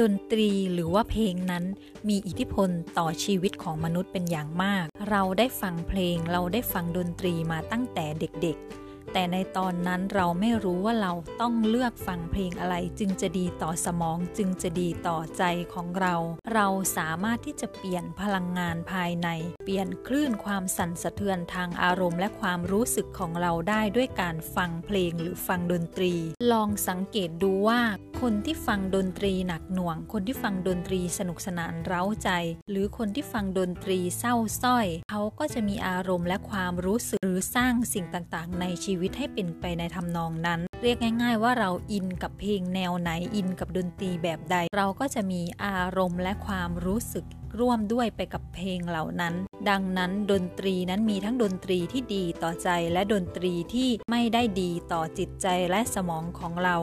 ดนตรีหรือว่าเพลงนั้นมีอิทธิพลต่อชีวิตของมนุษย์เป็นอย่างมาก เราได้ฟังเพลงเราได้ฟังดนตรีมาตั้งแต่เด็กๆ แต่ในตอนนั้นเราไม่รู้ว่าเราต้องเลือกฟังเพลงอะไร จึงจะดีต่อสมองจึงจะดีต่อใจของเรา เราสามารถที่จะเปลี่ยนพลังงานภายใน เปลี่ยนคลื่นความสั่นสะเทือนทางอารมณ์ และความรู้สึกของเราได้ด้วยการฟังเพลงหรือฟังดนตรี ลองสังเกตดูว่า คนที่ฟังดนตรีหนักหน่วง คนที่ฟังดนตรีสนุกสนานเร้าใจ หรือคนที่ฟังดนตรีเศร้าส้อย เขาก็จะมีอารมณ์และความรู้สึกหรือสร้างสิ่งต่างๆ ในชีวิตวิตให้เป็นไปในทำนองนั้น เรียกง่าย ๆ ว่าเราอินกับเพลงแนวไหนอินกับดนตรีแบบใด เราก็จะมีอารมณ์และความรู้สึกร่วมด้วยไปกับเพลงเหล่านั้น ดังนั้นดนตรีนั้นมีทั้งดนตรีที่ดีต่อใจและดนตรีที่ไม่ได้ดีต่อจิตใจและสมองของเรา